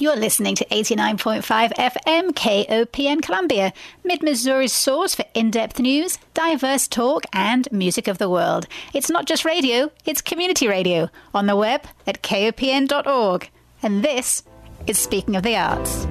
You're listening to 89.5 FM KOPN Columbia, Mid Missouri's source for in depth news, diverse talk, and music of the world. It's not just radio, it's community radio on the web at kopn.org. And this is Speaking of the Arts.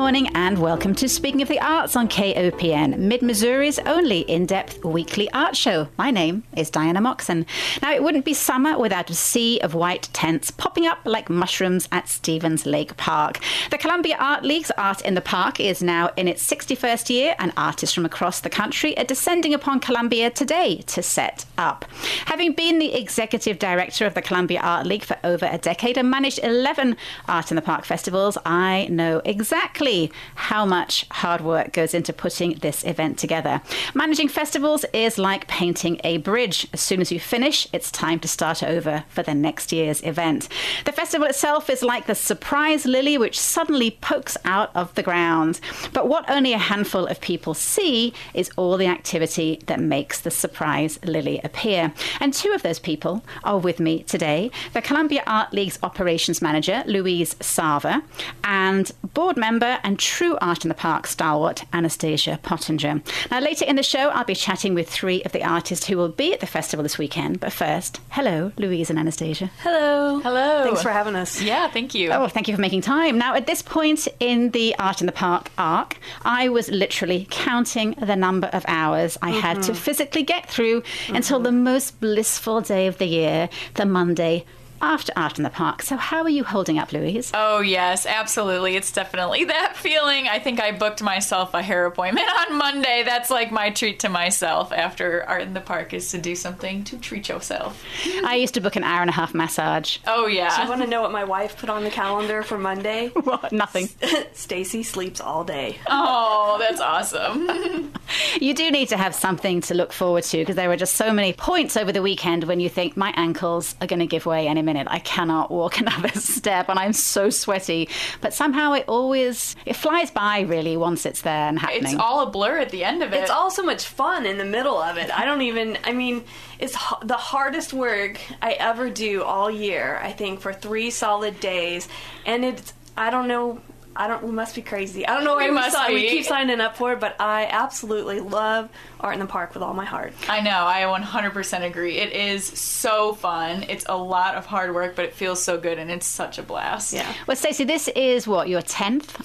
Morning and welcome to Speaking of the Arts on KOPN, Mid Missouri's only in depth weekly art show. My name is Diana Moxon. Now, it wouldn't be summer without a sea of white tents popping up like mushrooms at Stephens Lake Park. The Columbia Art League's Art in the Park is now in its 61st year, and artists from across the country are descending upon Columbia today to set up. Having been the executive director of the Columbia Art League for over a decade and managed 11 Art in the Park festivals, I know exactly how much hard work goes into putting this event together. Managing festivals is like painting a bridge. As soon as you finish, it's time to start over for the next year's event. The festival itself is like the surprise lily which suddenly pokes out of the ground. But what only a handful of people see is all the activity that makes the surprise lily appear. And two of those people are with me today the Columbia Art League's operations manager, Louise Sarver, and board member and true Art in the Park stalwart, Anastasia Pottinger. Now, later in the show, I'll be chatting with three of the artists who will be at the festival this weekend. But first, hello, Louise and Anastasia. Hello. Hello. Thanks for having us. Yeah, thank you. Oh, thank you for making time. Now, at this point in the Art in the Park arc, I was literally counting the number of hours I mm-hmm. had to mm-hmm. physically get through mm-hmm. until the most blissful day of the year, the Monday after Art in the Park. So, how are you holding up, Louise? Oh, yes, absolutely. It's definitely that feeling. I think I booked myself a hair appointment on Monday. That's like my treat to myself after Art in the Park is to do something to treat yourself. I used to book an hour and a half massage. Oh, yeah. Do you want to know what my wife put on the calendar for Monday? what? Nothing. Stacy sleeps all day. Oh, that's awesome. you do need to have something to look forward to because there were just so many points over the weekend when you think my ankles are going to give way any minute minute. I cannot walk another step and I'm so sweaty. But somehow it always it flies by really once it's there and happening. It's all a blur at the end of it. It's all so much fun in the middle of it. I don't even I mean, it's the hardest work I ever do all year, I think for 3 solid days and it's I don't know I don't. We must be crazy. I don't know why we, must we keep signing up for it, but I absolutely love art in the park with all my heart. I know. I 100% agree. It is so fun. It's a lot of hard work, but it feels so good, and it's such a blast. Yeah. Well, Stacey, this is what your tenth.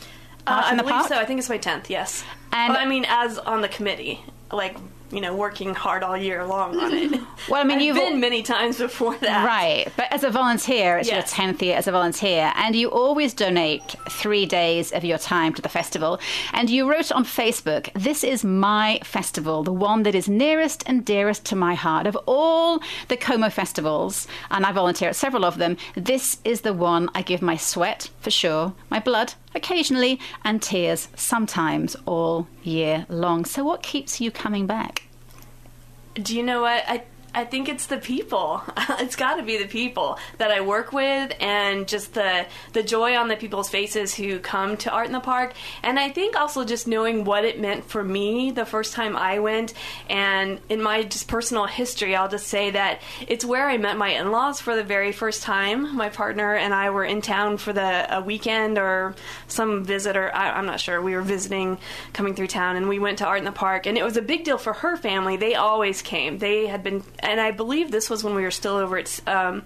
Uh, I believe park? so. I think it's my tenth. Yes. And well, I mean, as on the committee, like you know, working hard all year long on it. well, I mean, I've you've been many times before that, right? But as a volunteer, it's yes. your tenth year as a volunteer, and you always donate three days of your time to the festival. And you wrote on Facebook, "This is my festival, the one that is nearest and dearest to my heart of all the Como festivals, and I volunteer at several of them. This is the one I give my sweat for sure, my blood." Occasionally, and tears sometimes all year long. So, what keeps you coming back? Do you know what? I I think it's the people. it's got to be the people that I work with, and just the the joy on the people's faces who come to Art in the Park. And I think also just knowing what it meant for me the first time I went, and in my just personal history, I'll just say that it's where I met my in-laws for the very first time. My partner and I were in town for the a weekend or some visitor. I, am not sure. We were visiting, coming through town, and we went to Art in the Park, and it was a big deal for her family. They always came. They had been and I believe this was when we were still over at um,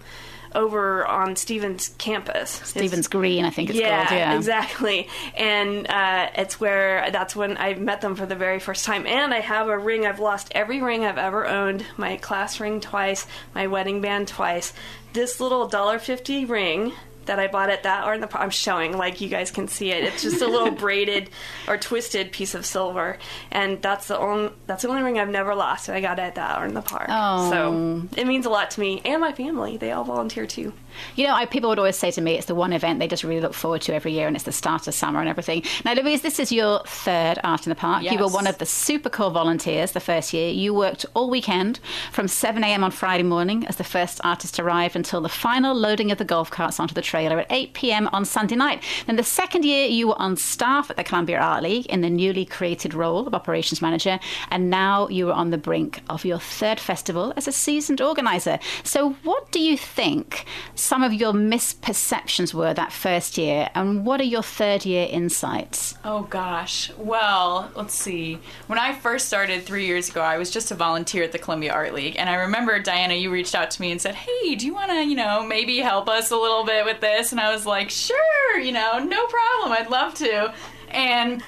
over on Stephens campus. Stephens Green, I think it's yeah, called. Yeah, exactly. And uh, it's where that's when I met them for the very first time. And I have a ring. I've lost every ring I've ever owned. My class ring twice. My wedding band twice. This little dollar fifty ring that I bought at that art in the I'm showing like you guys can see it. It's just a little braided or twisted piece of silver, and that's the only that's the only ring I've never lost. And I got it at that art in the park. Oh. So it means a lot to me and my family. They all volunteer too. You know, I, people would always say to me, it's the one event they just really look forward to every year, and it's the start of summer and everything. Now, Louise, this is your third Art in the Park. Yes. You were one of the super cool volunteers the first year. You worked all weekend from 7 a.m. on Friday morning as the first artist arrived until the final loading of the golf carts onto the trailer at 8 p.m. on Sunday night. Then the second year, you were on staff at the Columbia Art League in the newly created role of operations manager, and now you are on the brink of your third festival as a seasoned organizer. So, what do you think some of your misperceptions were that first year, and what are your third year insights? Oh gosh. Well, let's see. When I first started three years ago, I was just a volunteer at the Columbia Art League, and I remember Diana, you reached out to me and said, "Hey, do you want to, you know, maybe help us a little bit with this?" And I was like, "Sure, you know, no problem. I'd love to." And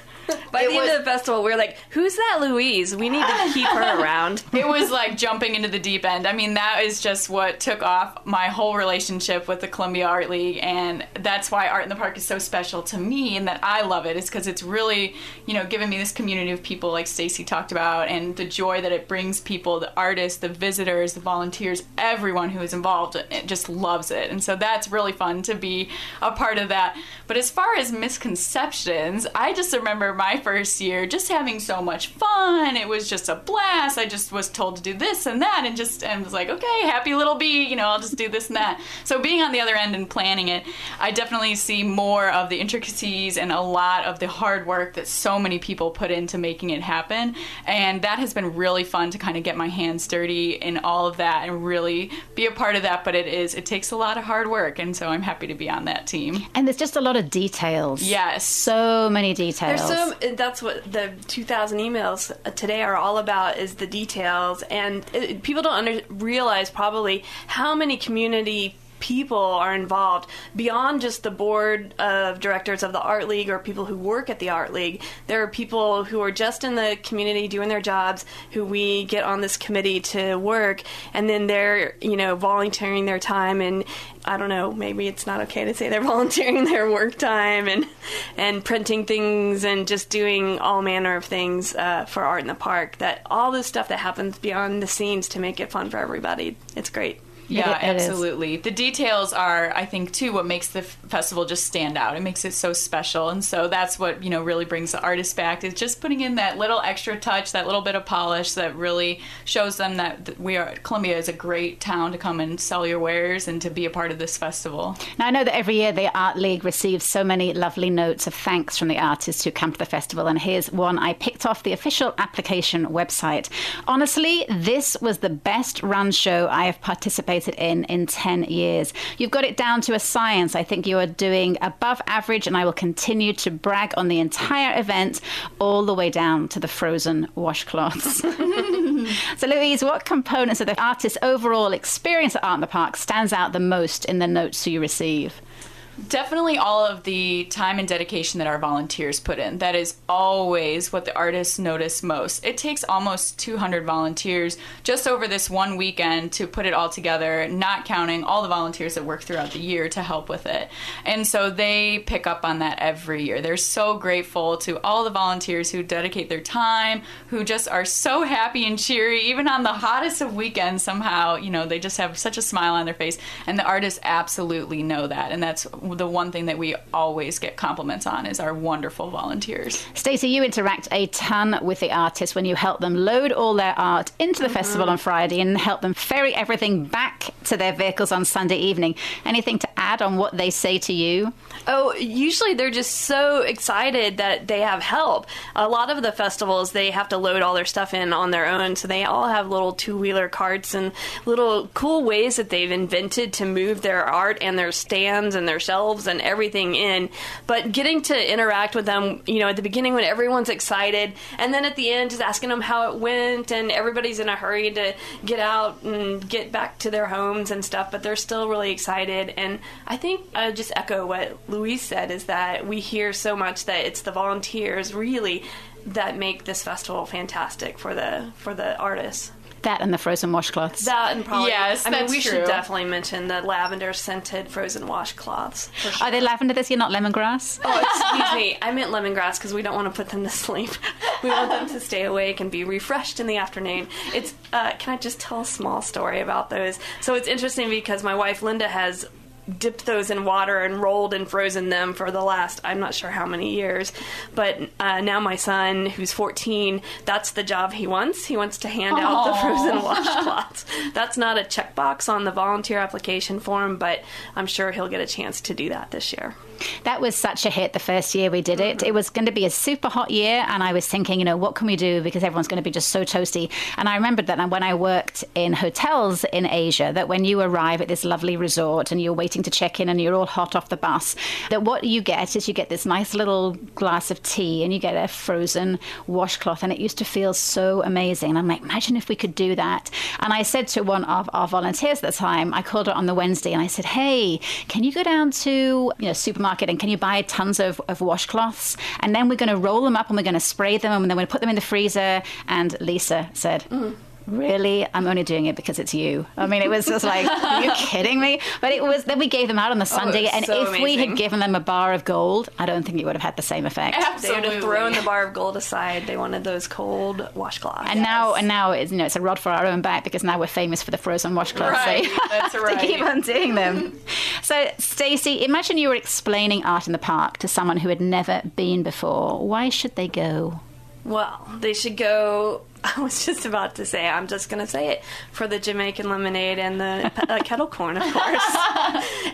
By It the was- end of the festival, we are like, "Who's that Louise? We need to keep her around." it was like jumping into the deep end. I mean, that is just what took off my whole relationship with the Columbia Art League, and that's why Art in the Park is so special to me, and that I love it is because it's really, you know, given me this community of people like Stacy talked about, and the joy that it brings people, the artists, the visitors, the volunteers, everyone who is involved, it just loves it, and so that's really fun to be a part of that. But as far as misconceptions, I just remember my first year just having so much fun. It was just a blast. I just was told to do this and that and just and was like, okay, happy little bee, you know, I'll just do this and that. So being on the other end and planning it, I definitely see more of the intricacies and a lot of the hard work that so many people put into making it happen. And that has been really fun to kind of get my hands dirty in all of that and really be a part of that. But it is, it takes a lot of hard work. And so I'm happy to be on that team. And there's just a lot of details. Yes. So many details. There's so that's what the 2,000 emails uh, today are all about is the details, and it, people don't under, realize probably how many community people are involved beyond just the board of directors of the art league or people who work at the art league there are people who are just in the community doing their jobs who we get on this committee to work and then they're you know volunteering their time and I don't know, maybe it's not okay to say they're volunteering their work time and and printing things and just doing all manner of things uh, for art in the park. That all this stuff that happens beyond the scenes to make it fun for everybody. It's great. Yeah, It- it is. absolutely. The details are, I think, too, what makes the f- festival just stand out. It makes it so special, and so that's what you know really brings the artist back. Is just putting in that little extra touch, that little bit of polish that really shows them that we are Columbia is a great town to come and sell your wares and to be a part of this festival. Now, I know that every year the Art League receives so many lovely notes of thanks from the artists who come to the festival, and here's one I picked off the official application website. Honestly, this was the best run show I have participated in in 10 years. You've got it down to a science. I think you are doing above average, and I will continue to brag on the entire event all the way down to the frozen washcloths. So, Louise, what components of the artist's overall experience at Art in the Park stands out the most in the notes you receive? Definitely all of the time and dedication that our volunteers put in. That is always what the artists notice most. It takes almost 200 volunteers just over this one weekend to put it all together, not counting all the volunteers that work throughout the year to help with it. And so they pick up on that every year. They're so grateful to all the volunteers who dedicate their time, who just are so happy and cheery, even on the hottest of weekends. Somehow, you know, they just have such a smile on their face. And the artists absolutely know that. And that's the one thing that we always get compliments on is our wonderful volunteers. Stacey, you interact a ton with the artists when you help them load all their art into the festival on Friday and help them ferry everything back to their vehicles on Sunday evening. Anything to add on what they say to you? Oh, usually they're just so excited that they have help. A lot of the festivals, they have to load all their stuff in on their own, so they all have little two wheeler carts and little cool ways that they've invented to move their art and their stands and their shelves and everything in. But getting to interact with them, you know, at the beginning when everyone's excited, and then at the end, just asking them how it went, and everybody's in a hurry to get out and get back to their homes and stuff, but they're still really excited. And I think I just echo what Louise said is that we hear so much that it's the volunteers really that make this festival fantastic for the for the artists. That and the frozen washcloths. That and probably Yes, I mean we true. should definitely mention the lavender scented frozen washcloths. Sure. Are they lavender this year, not lemongrass? Oh, excuse me. I meant lemongrass because we don't want to put them to sleep. We want them to stay awake and be refreshed in the afternoon. It's. Uh, can I just tell a small story about those? So it's interesting because my wife Linda has dipped those in water and rolled and frozen them for the last I'm not sure how many years. But uh, now my son, who's 14, that's the job he wants. He wants to hand out the frozen washcloths. That's not a checkbox on the volunteer application form, but I'm sure he'll get a chance to do that this year. That was such a hit the first year we did it. Mm-hmm. It was going to be a super hot year, and I was thinking, you know, what can we do because everyone's going to be just so toasty. And I remembered that when I worked in hotels in Asia, that when you arrive at this lovely resort and you're waiting to check in and you're all hot off the bus, that what you get is you get this nice little glass of tea and you get a frozen washcloth, and it used to feel so amazing. And I'm like, imagine if we could do that. And I said to one of our volunteers at the time, I called her on the Wednesday and I said, hey, can you go down to you know supermarket and can you buy tons of, of washcloths? And then we're going to roll them up and we're going to spray them and then we're going to put them in the freezer. And Lisa said, mm. Really? I'm only doing it because it's you. I mean, it was just like, are you kidding me? But it was, then we gave them out on the Sunday, was and so if we had given them a bar of gold, I don't think it would have had the same effect. They would have thrown the bar of gold aside. They wanted those cold washcloths. And now, and now, it's, you know, it's a rod for our own back because now we're famous for the frozen washcloths. Right, So that's to keep on doing them. so, Stacey, imagine you were explaining art in the park to someone who had never been before. Why should they go? Well, they should go. I was just about to say, I'm just going to say it for the Jamaican lemonade and the uh, kettle corn, of course.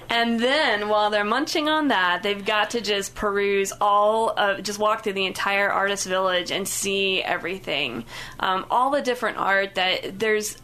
and then while they're munching on that, they've got to just peruse all of, just walk through the entire artist village and see everything. Um, all the different art that there's.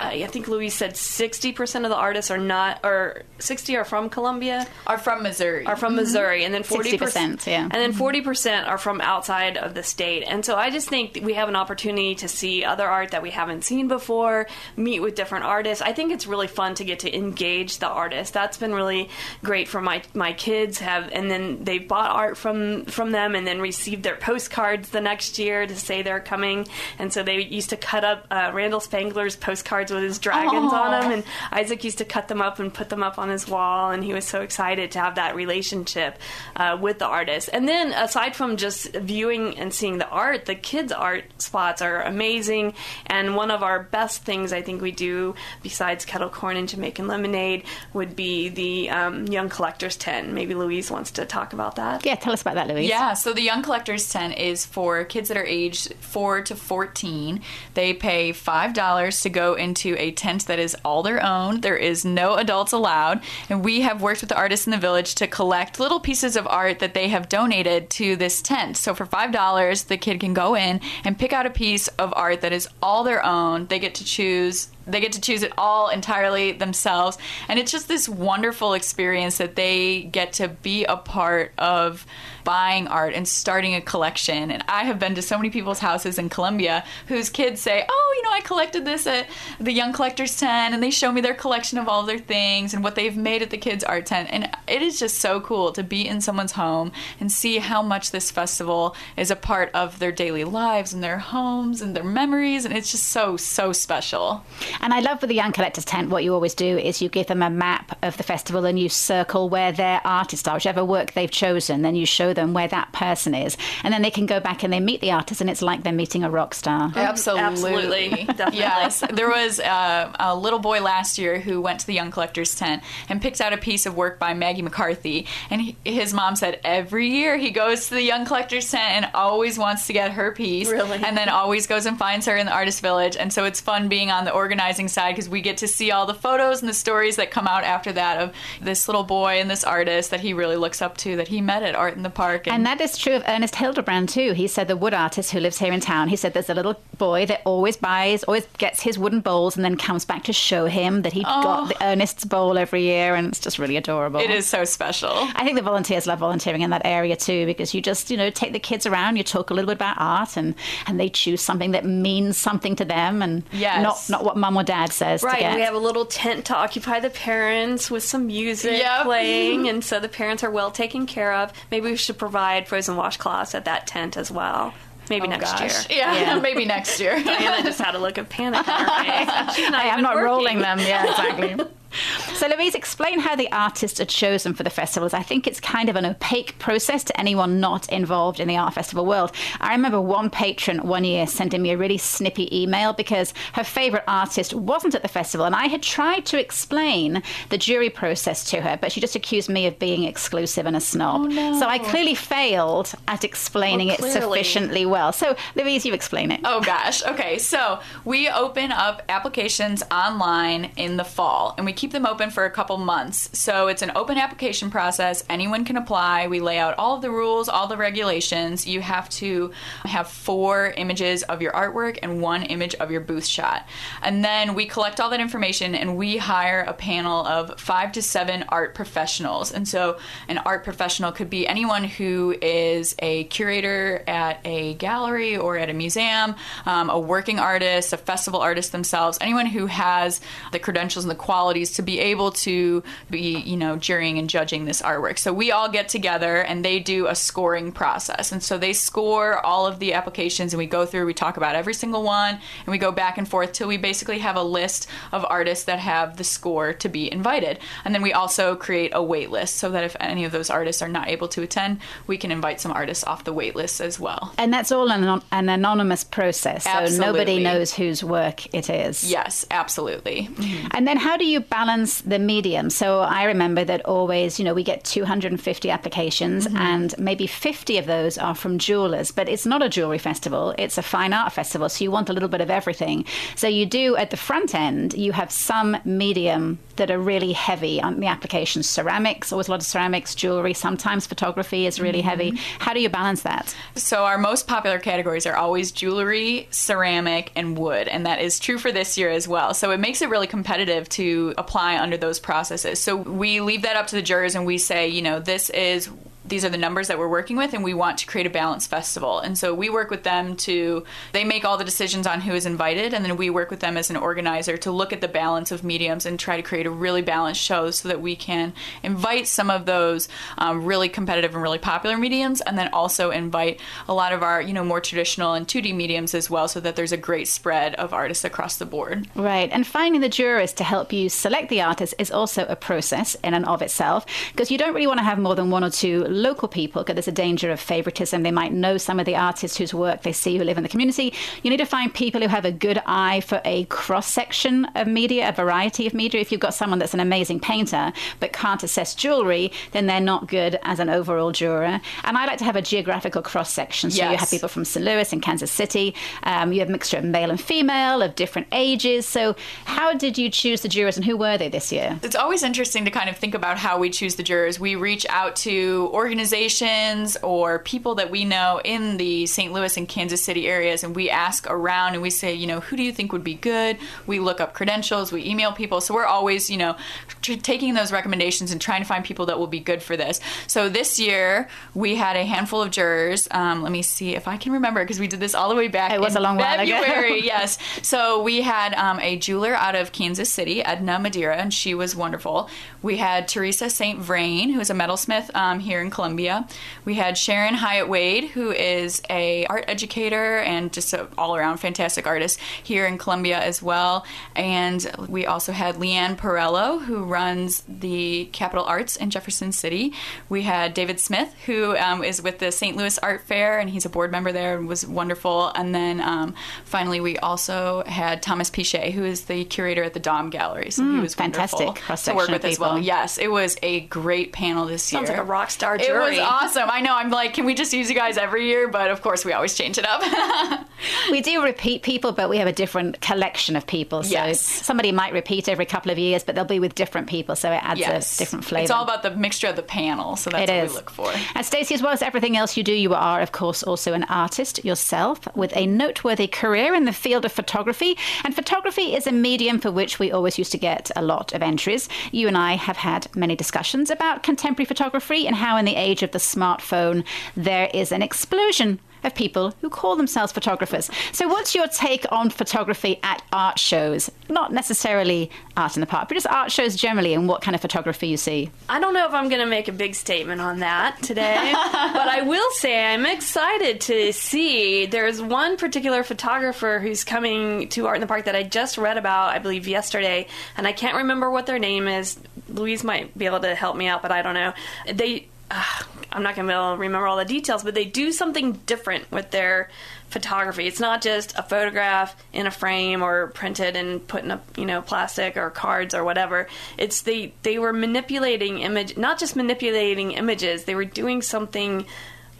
I I think Louise said 60% of the artists are not, or 60 are from Columbia Are from Missouri. are from Missouri, and then forty 60%, yeah. and then forty percent are from outside of the state. And so I just think that we have an opportunity to see other art that we haven't seen before, meet with different artists. I think it's really fun to get to engage the artists. That's been really great for my my kids have, and then they bought art from from them, and then received their postcards the next year to say they're coming. And so they used to cut up uh, Randall Spangler's postcards with his dragons on them, and Isaac used to cut them up and put them up on his wall, and he was so excited to have that relationship uh, with the artist. And then, aside from just viewing and seeing the art, the kids' art spots are amazing. And one of our best things I think we do, besides kettle corn and Jamaican lemonade, would be the um, Young Collectors Tent. Maybe Louise wants to talk about that. Yeah, tell us about that, Louise. Yeah, so the Young Collectors Tent is for kids that are aged 4 to 14. They pay $5 to go into a tent that is all their own. There is no adults allowed. And we have worked with the artists in the village to collect little pieces of art that they have donated to this tent. So for $5, the kid can go in and pick out a piece of art that is all their own. They get to choose they get to choose it all entirely themselves. And it's just this wonderful experience that they get to be a part of buying art and starting a collection. And i have been to so many people's houses in columbia whose kids say oh you know i collected this at the young collectors tent and they show me their collection of all their things and what they've made at the kids art tent. And it is just so cool to be in someone's home and see how much this festival is a part of their daily lives and their homes and their memories. And it's just so so special And I love with the Young Collectors Tent, what you always do is you give them a map of the festival and you circle where their artists are, whichever work they've chosen, then you show them where that person is. And then they can go back and they meet the artist, and it's like they're meeting a rock star. Absolutely. Absolutely. Yes. There was uh, a little boy last year who went to the Young Collectors Tent and picked out a piece of work by Maggie McCarthy. And he, his mom said every year he goes to the Young Collectors Tent and always wants to get her piece. Really? And then always goes and finds her in the Artist Village. And so it's fun being on the organizing side because we get to see all the photos and the stories that come out after that of this little boy and this artist that he really looks up to that he met at Art in the Park. And that is true of Ernest Hildebrand too. He said the wood artist who lives here in town. He said there's a little boy that always buys, always gets his wooden bowls, and then comes back to show him that he got oh. the Ernest's bowl every year, and it's just really adorable. it is so special. I think the volunteers love volunteering in that area too because you just, you know, take the kids around, you talk a little bit about art and, and they choose something that means something to them and Yes. not not what mum or dad says Right, get. we have a little tent to occupy the parents with some music Yep. playing, and so the parents are well taken care of. Maybe we should provide frozen washcloths at that tent as well. Maybe Oh, next gosh. year. Yeah, Yeah. maybe next year. Diana just had a look of panic on her face. Not I am not working. rolling them. Yeah, exactly. So, Louise, explain how the artists are chosen for the festivals. I think it's kind of an opaque process to anyone not involved in the art festival world. I remember one patron one year sending me a really snippy email because her favourite artist wasn't at the festival, and I had tried to explain the jury process to her, but she just accused me of being exclusive and a snob. Oh, no. So I clearly failed at explaining Well, it sufficiently well. So, Louise, you explain it. Oh gosh. Okay. So we open up applications online in the fall and we keep them open for a couple months. So it's an open application process. Anyone can apply. We lay out all of the rules, all the regulations. You have to have four images of your artwork and one image of your booth shot. And then we collect all that information and we hire a panel of five to seven art professionals. And so an art professional could be anyone who is a curator at a gallery or at a museum, um, a working artist, a festival artist themselves, anyone who has the credentials and the qualities to be able to be, you know, jurying and judging this artwork. So we all get together and they do a scoring process. And so they score all of the applications and we go through, we talk about every single one, and we go back and forth till we basically have a list of artists that have the score to be invited. And then we also create a wait list so that if any of those artists are not able to attend, we can invite some artists off the wait list as well. And that's all an, an anonymous process, so Absolutely. nobody knows whose work it is. Yes, absolutely. And then how do you balance the medium? So I remember that always, you know, we get 250 applications mm-hmm. and maybe 50 of those are from jewelers, but it's not a jewelry festival, it's a fine art festival, so you want a little bit of everything. So you do at the front end, you have some medium that are really heavy on the applications, ceramics, always a lot of ceramics, jewelry, sometimes photography is really heavy. Mm-hmm. How do you balance that? So our most popular categories are always jewelry, ceramic, and wood, and that is true for this year as well. So it makes it really competitive to apply under those processes. So we leave that up to the jurors and we say, you know, this is these are the numbers that we're working with and we want to create a balanced festival and so we work with them to they make all the decisions on who is invited and then we work with them as an organizer to look at the balance of mediums and try to create a really balanced show so that we can invite some of those um, really competitive and really popular mediums and then also invite a lot of our you know more traditional and 2d mediums as well so that there's a great spread of artists across the board Right. And finding the jurors to help you select the artist is also a process in and of itself because you don't really want to have more than one or two local people because there's a danger of favoritism. They might know some of the artists whose work they see who live in the community. You need to find people who have a good eye for a cross section of media, a variety of media. If you've got someone that's an amazing painter but can't assess jewelry, then they're not good as an overall juror. And I like to have a geographical cross section. So you have people from St. Louis and Kansas City. Um, you have a mixture of male and female of different ages. So, how did you choose the jurors and who were they this year? It's always interesting to kind of think about how we choose the jurors. We reach out to organizations or people that we know in the St. Louis and Kansas City areas, and we ask around and we say, you know, who do you think would be good? We look up credentials, we email people. So we're always, you know, tr- taking those recommendations and trying to find people that will be good for this. So this year we had a handful of jurors. Um, let me see if I can remember because we did this all the way back. It was in a long while ago. February. yes. So we had um, a jeweler out of Kansas City, Edna Madeira, and she was wonderful. We had Teresa St. Vrain, who is a metalsmith um, here in Columbia. We had Sharon Hyatt Wade, who is a art educator and just an all-around fantastic artist here in Columbia as well. And we also had Leanne Perello, who runs the Capital Arts in Jefferson City. We had David Smith, who um, is with the St. Louis Art Fair, and he's a board member there and was wonderful. And then um, finally, we also had Thomas Piché, who is the curator at the Daum Gallery. So he was fantastic wonderful to work of with as well. Yes, it was a great panel this Sounds year. like a rock star It jury. was awesome. I know. I'm like, can we just use you guys every year? But of course, we always change it up. We do repeat people, but we have a different collection of people. So Yes. somebody might repeat every couple of years, but they'll be with different people, so it adds yes, a different flavor. It's all about the mixture of the panel. So that's It what is. we look for. And Stacey, as well as everything else you do, you are, of course, also an artist yourself with a noteworthy career in the field of photography. And photography is a medium for which we always used to get a lot of entries. You and I have had many discussions about contemporary photography and how, in the age of the smartphone, there is an explosion of people who call themselves photographers. So, what's your take on photography at art shows? Not necessarily art in the park, but just art shows generally, and what kind of photography you see. I don't know if I'm going to make a big statement on that today, but I will say I'm excited to see. There's one particular photographer who's coming to Art in the Park that I just read about, I believe, yesterday, and I can't remember what their name is. Louise might be able to help me out, but I don't know. They. Uh, I'm not going to be able to remember all the details, but they do something different with their photography. It's not just a photograph in a frame or printed and put in a you know plastic or cards or whatever. It's they they were manipulating image, not just manipulating images. They were doing something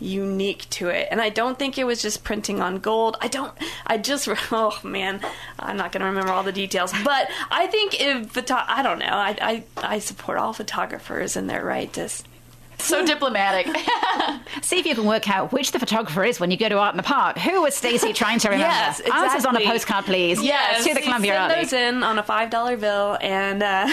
unique to it and i don't think it was just printing on gold i don't i just oh man i'm not going to remember all the details but i think if i don't know I, I i support all photographers in their right to so diplomatic. See if you can work out which the photographer is when you go to Art in the Park. Who was Stacey trying to remember? yes, exactly. Answers on a postcard, please. Yes, to the Columbia send Art those in on a five dollar bill, and uh,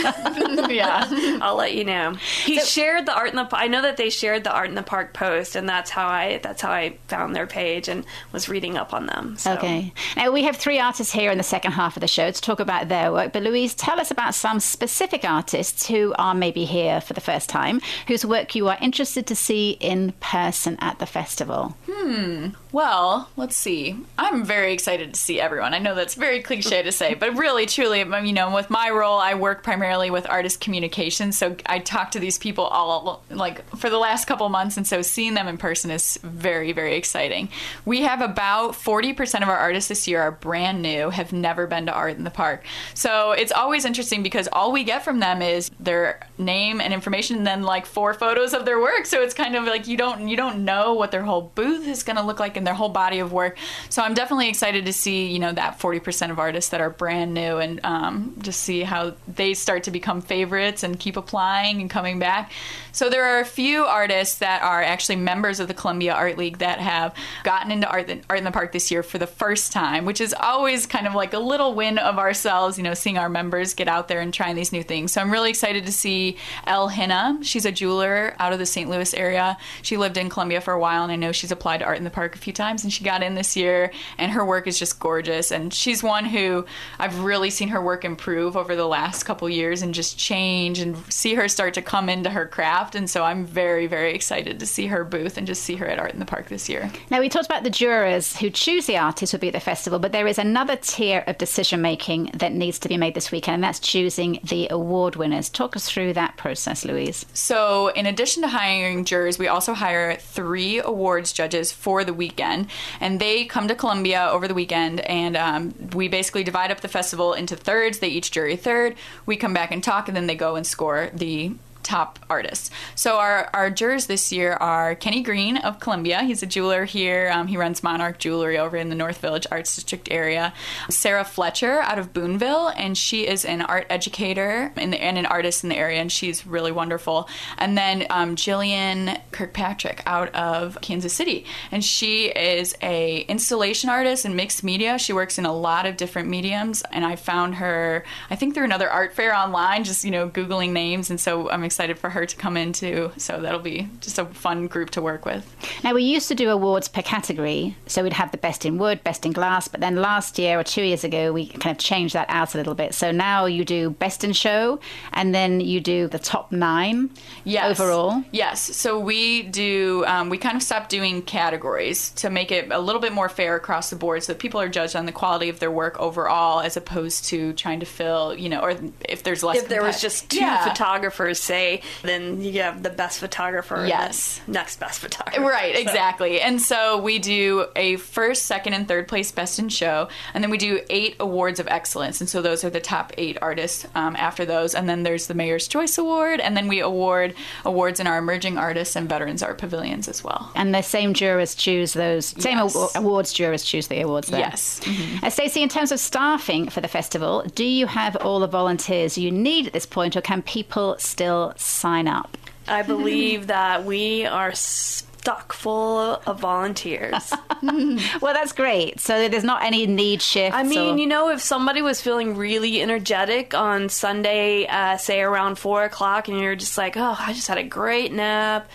yeah, I'll let you know. He so, shared the art in the. I know that they shared the art in the park post, and that's how I that's how I found their page and was reading up on them. So. Okay. Now we have three artists here in the second half of the show to talk about their work. But Louise, tell us about some specific artists who are maybe here for the first time, whose work you are interested to see see in person at the festival? Hmm. Well, let's see. I'm very excited to see everyone. I know that's very cliche to say, but really, truly, you know, with my role, I work primarily with artist communication. So I talk to these people all like for the last couple months, and so seeing them in person is very, very exciting. We have about 40% of our artists this year are brand new, have never been to art in the park. So it's always interesting because all we get from them is their name and information, and then like four photos of their work. So it's kind of like you don't you don't know what their whole booth is going to look like in their whole body of work. So I'm definitely excited to see, you know, that 40% of artists that are brand new and um, just see how they start to become favorites and keep applying and coming back. So there are a few artists that are actually members of the Columbia Art League that have gotten into art, art in the park this year for the first time, which is always kind of like a little win of ourselves, you know, seeing our members get out there and trying these new things. So I'm really excited to see Elle Hinna. She's a jeweler out of the St. Louis area. She lived in Columbia for a while, and I know she's applied to art in the park a few times, and she got in this year, and her work is just gorgeous. And she's one who I've really seen her work improve over the last couple years and just change and see her start to come into her craft. And so I'm very, very excited to see her booth and just see her at Art in the Park this year. Now, we talked about the jurors who choose the artists who will be at the festival, but there is another tier of decision making that needs to be made this weekend, and that's choosing the award winners. Talk us through that process, Louise. So, in addition to hiring jurors, we also hire three awards judges for the weekend, and they come to Columbia over the weekend, and um, we basically divide up the festival into thirds. They each jury third. We come back and talk, and then they go and score the top artists. So our, our jurors this year are Kenny Green of Columbia. He's a jeweler here. Um, he runs Monarch Jewelry over in the North Village Arts District area. Sarah Fletcher out of Boonville, and she is an art educator the, and an artist in the area, and she's really wonderful. And then um, Jillian Kirkpatrick out of Kansas City, and she is a installation artist and mixed media. She works in a lot of different mediums, and I found her, I think through another art fair online, just you know googling names, and so I'm excited excited for her to come in too. So that'll be just a fun group to work with. Now, we used to do awards per category. So we'd have the best in wood, best in glass. But then last year or two years ago, we kind of changed that out a little bit. So now you do best in show and then you do the top nine yes. overall. Yes. So we do, um, we kind of stopped doing categories to make it a little bit more fair across the board so that people are judged on the quality of their work overall as opposed to trying to fill, you know, or if there's less. If there was just two yeah. photographers, say, then you have the best photographer. Yes. next best photographer. Right, so. exactly. And so we do a first, second, and third place best in show, and then we do eight awards of excellence. And so those are the top eight artists um, after those. And then there's the Mayor's Choice Award, and then we award awards in our emerging artists and veterans art pavilions as well. And the same jurors choose those, same yes. awards jurors choose the awards there. Yes. Mm-hmm. Uh, Stacey, in terms of staffing for the festival, do you have all the volunteers you need at this point, or can people still sign up? I believe that we are stock full of volunteers. well, that's great. So there's not any need shift. I mean, or... you know, if somebody was feeling really energetic on Sunday, uh, say around four o'clock, and you're just like, oh, I just had a great nap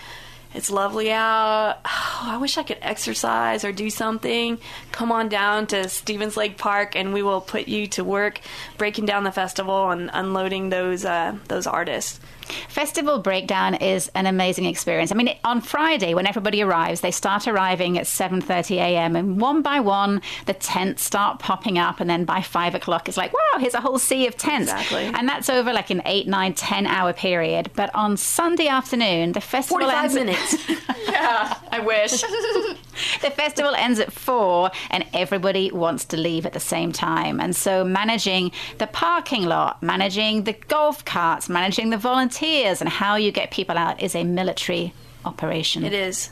It's lovely out. Oh, I wish I could exercise or do something. Come on down to Stephens Lake Park, and we will put you to work breaking down the festival and unloading those uh, those artists. Festival Breakdown is an amazing experience. I mean, on Friday, when everybody arrives, they start arriving at 7.30 a.m. and one by one, the tents start popping up. And then by 5 o'clock, it's like, wow, here's a whole sea of tents. Exactly. And that's over like an 8, 9, 10 hour period. But on Sunday afternoon, the festival 45 ends minutes. yeah, I wish. the festival ends at four and everybody wants to leave at the same time. And so managing the parking lot, managing the golf carts, managing the volunteers, and how you get people out is a military operation. it is.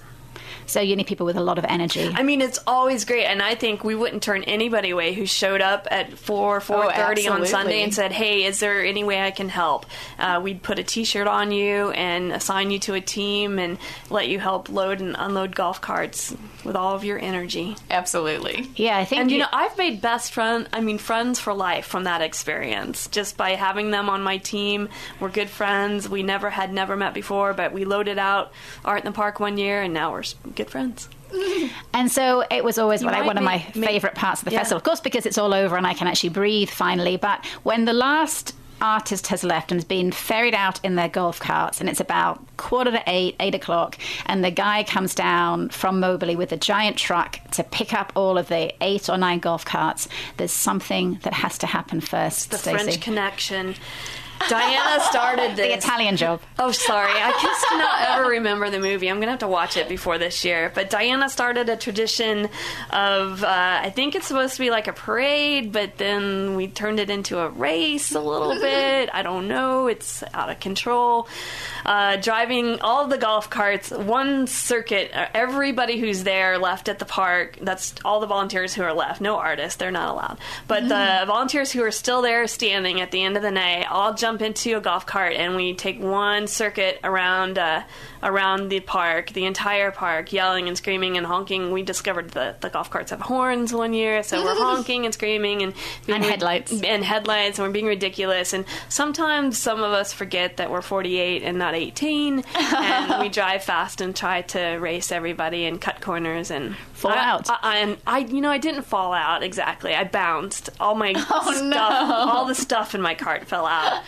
So you need people with a lot of energy. I mean, it's always great, and I think we wouldn't turn anybody away who showed up at four four thirty on. Sunday and said, "Hey, is there any way I can help?" Uh, we'd put a T-shirt on you and assign you to a team and let you help load and unload golf carts with all of your energy. Absolutely. yeah, I think And you know, I've made best friend. I mean, friends for life from that experience. Just by having them on my team, we're good friends. We never had never met before, but we loaded out Art in the Park one year, and now we're s- good friends. And so it was always one, of my favorite parts of the Yeah. festival, of course, because it's all over and I can actually breathe finally. But when the last artist has left and has been ferried out in their golf carts, and it's about quarter to eight, eight o'clock, and the guy comes down from Moberly with a giant truck to pick up all of the eight or nine golf carts, there's something that has to happen first. The Stacey. French Connection. Diana started this. the Italian job. Oh, sorry. I just cannot ever remember the movie. I'm going to have to watch it before this year. But Diana started a tradition of, uh, I think it's supposed to be like a parade, but then we turned it into a race a little bit. I don't know. It's out of control. Uh, driving all the golf carts, one circuit, uh, everybody who's there left at the park. That's all the volunteers who are left. No artists. They're not allowed. But the volunteers who are still there standing at the end of the night all jump into a golf cart and we take one circuit around uh, around the park, the entire park, yelling and screaming and honking. We discovered that the golf carts have horns one year, so we're honking and screaming and And headlights. and headlights, and we're being ridiculous. And sometimes some of us forget that we're 48 and not 18, and we drive fast and try to race everybody and cut corners and Fall I- out. I, and I, you know, I didn't fall out exactly. I bounced. All my Oh, stuff, all the stuff in my cart fell out.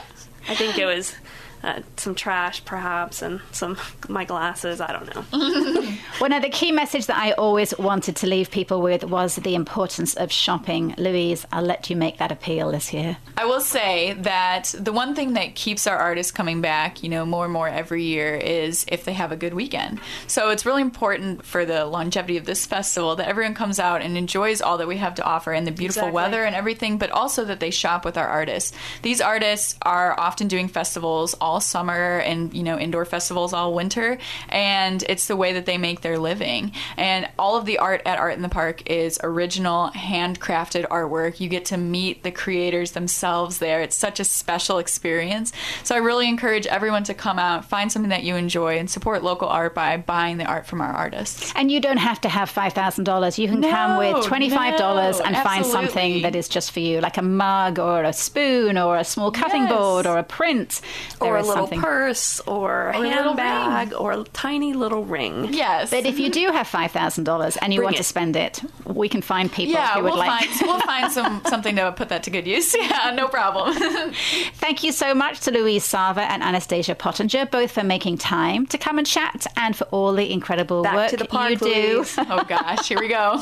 I think it was. Uh, some trash, perhaps, and some my glasses. I don't know. Well, now, the key message that I always wanted to leave people with was the importance of shopping. Louise, I'll let you make that appeal this year. I will say that the one thing that keeps our artists coming back, you know, more and more every year is if they have a good weekend. So it's really important for the longevity of this festival that everyone comes out and enjoys all that we have to offer and the beautiful Exactly. weather and everything, but also that they shop with our artists. These artists are often doing festivals all summer and, you know, indoor festivals all winter, and it's the way that they make their living. And all of the art at Art in the Park is original, handcrafted artwork. You get to meet the creators themselves there. It's such a special experience. So I really encourage everyone to come out, find something that you enjoy, and support local art by buying the art from our artists. And you don't have to have $5,000. You can come with $25 no, and find something that is just for you, like a mug or a spoon or a small cutting Yes. board or a print. or There a little something. purse, or a Or a handbag, or a tiny little ring. Yes. But if you do have $5,000 and you Bring want it. to spend it, we can find people yeah, who would we'll like. find we'll find some something to put that to good use. Yeah, no problem. Thank you so much to Louise Sarver and Anastasia Pottinger, both for making time to come and chat and for all the incredible Back work to the park, you do. Oh gosh, here we go.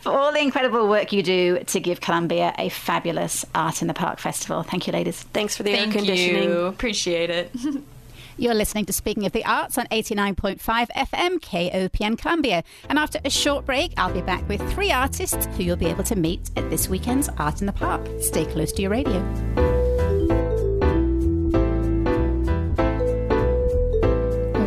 for all the incredible work you do to give Columbia a fabulous Art in the Park festival. Thank you, ladies. Thanks for the Thank air conditioning. you. Appreciate it. You're listening to Speaking of the Arts on 89.5 FM KOPN Columbia. And after a short break, I'll be back with three artists who you'll be able to meet at this weekend's Art in the Park. Stay close to your radio.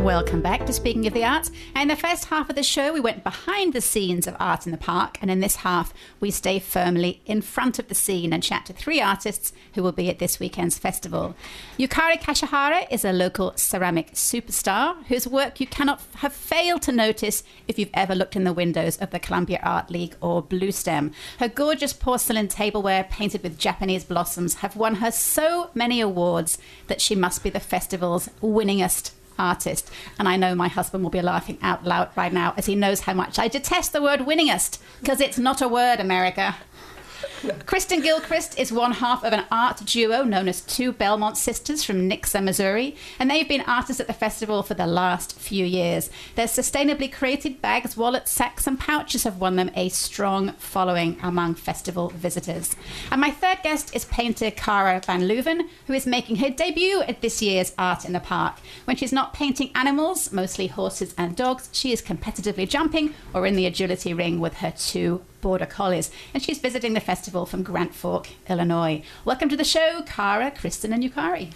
Welcome back to Speaking of the Arts. And in the first half of the show, we went behind the scenes of Art in the Park. And in this half, we stay firmly in front of the scene and chat to three artists who will be at this weekend's festival. Yukari Kashihara is a local ceramic superstar whose work you cannot have failed to notice if you've ever looked in the windows of the Columbia Art League or Bluestem. Her gorgeous porcelain tableware painted with Japanese blossoms have won her so many awards that she must be the festival's winningest artist. And I know my husband will be laughing out loud right now as he knows how much I detest the word winningest because it's not a word, America. Christin Gilchrist is one half of an art duo known as Two Belmont Sisters from Nixa, Missouri, and they've been artists at the festival for the last few years. Their sustainably created bags, wallets, sacks, and pouches have won them a strong following among festival visitors. And my third guest is painter Cara Van Leuven, who is making her debut at this year's Art in the Park. When she's not painting animals, mostly horses and dogs, she is competitively jumping or in the agility ring with her two Border Collies, and she's visiting the festival from Grand Fork, Illinois. Welcome to the show, Cara, Christin, and Yukari.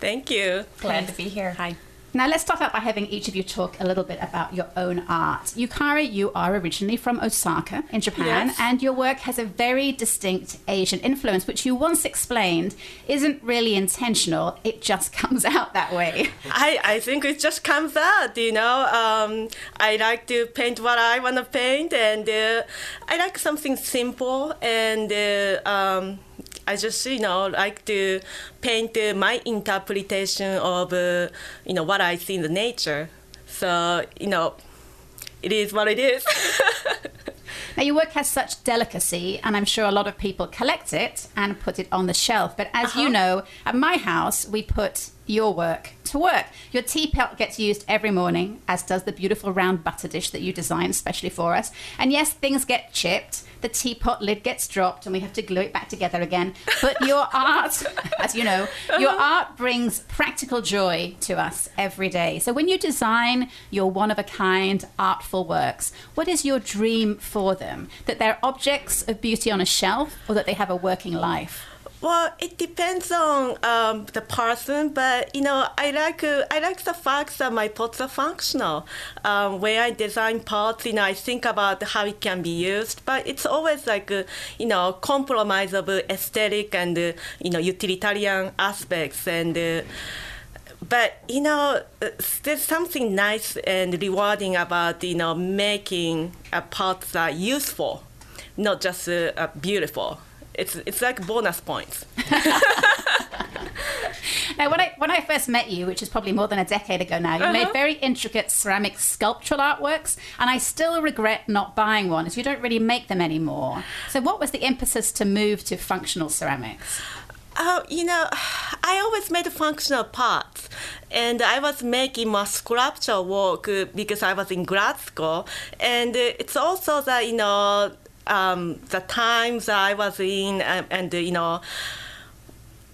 Thank you. Glad to be here. Hi. Now, let's start out by having each of you talk a little bit about your own art. Yukari, you are originally from Osaka in Japan, Yes. and your work has a very distinct Asian influence, which you once explained isn't really intentional, it just comes out that way. I, I think it just comes out, you know. Um, I like to paint what I want to paint, and uh, I like something simple, and uh, um, I just, you know, like to paint uh, my interpretation of, uh, you know, what I see in the nature. So, you know, it is what it is. Now, your work has such delicacy, and I'm sure a lot of people collect it and put it on the shelf. But as you know, at my house, we put your work to work. Your teapot gets used every morning, as does the beautiful round butter dish that you designed especially for us. And yes, things get chipped. The teapot lid gets dropped, and we have to glue it back together again. But your art, as you know, your art brings practical joy to us every day. So when you design your one of a kind, artful works, what is your dream for them? That they're objects of beauty on a shelf, or that they have a working life? Well, it depends on um, the person, but you know, I like uh, I like the fact that my pots are functional. Um, when I design pots, you know, I think about how it can be used, but it's always like uh, you know, compromise of uh, aesthetic and uh, you know, utilitarian aspects and. Uh, but you know, uh, there's something nice and rewarding about you know making a pot that useful, not just uh, uh, beautiful. It's it's like bonus points. Now, when I when I first met you, which is probably more than a decade ago now, you made very intricate ceramic sculptural artworks, and I still regret not buying one, as you don't really make them anymore. So, what was the impetus to move to functional ceramics? Oh, you know, I always made functional parts, and I was making my sculpture work uh, because I was in grad school, and uh, it's also that you know um, the times I was in, um, and uh, you know.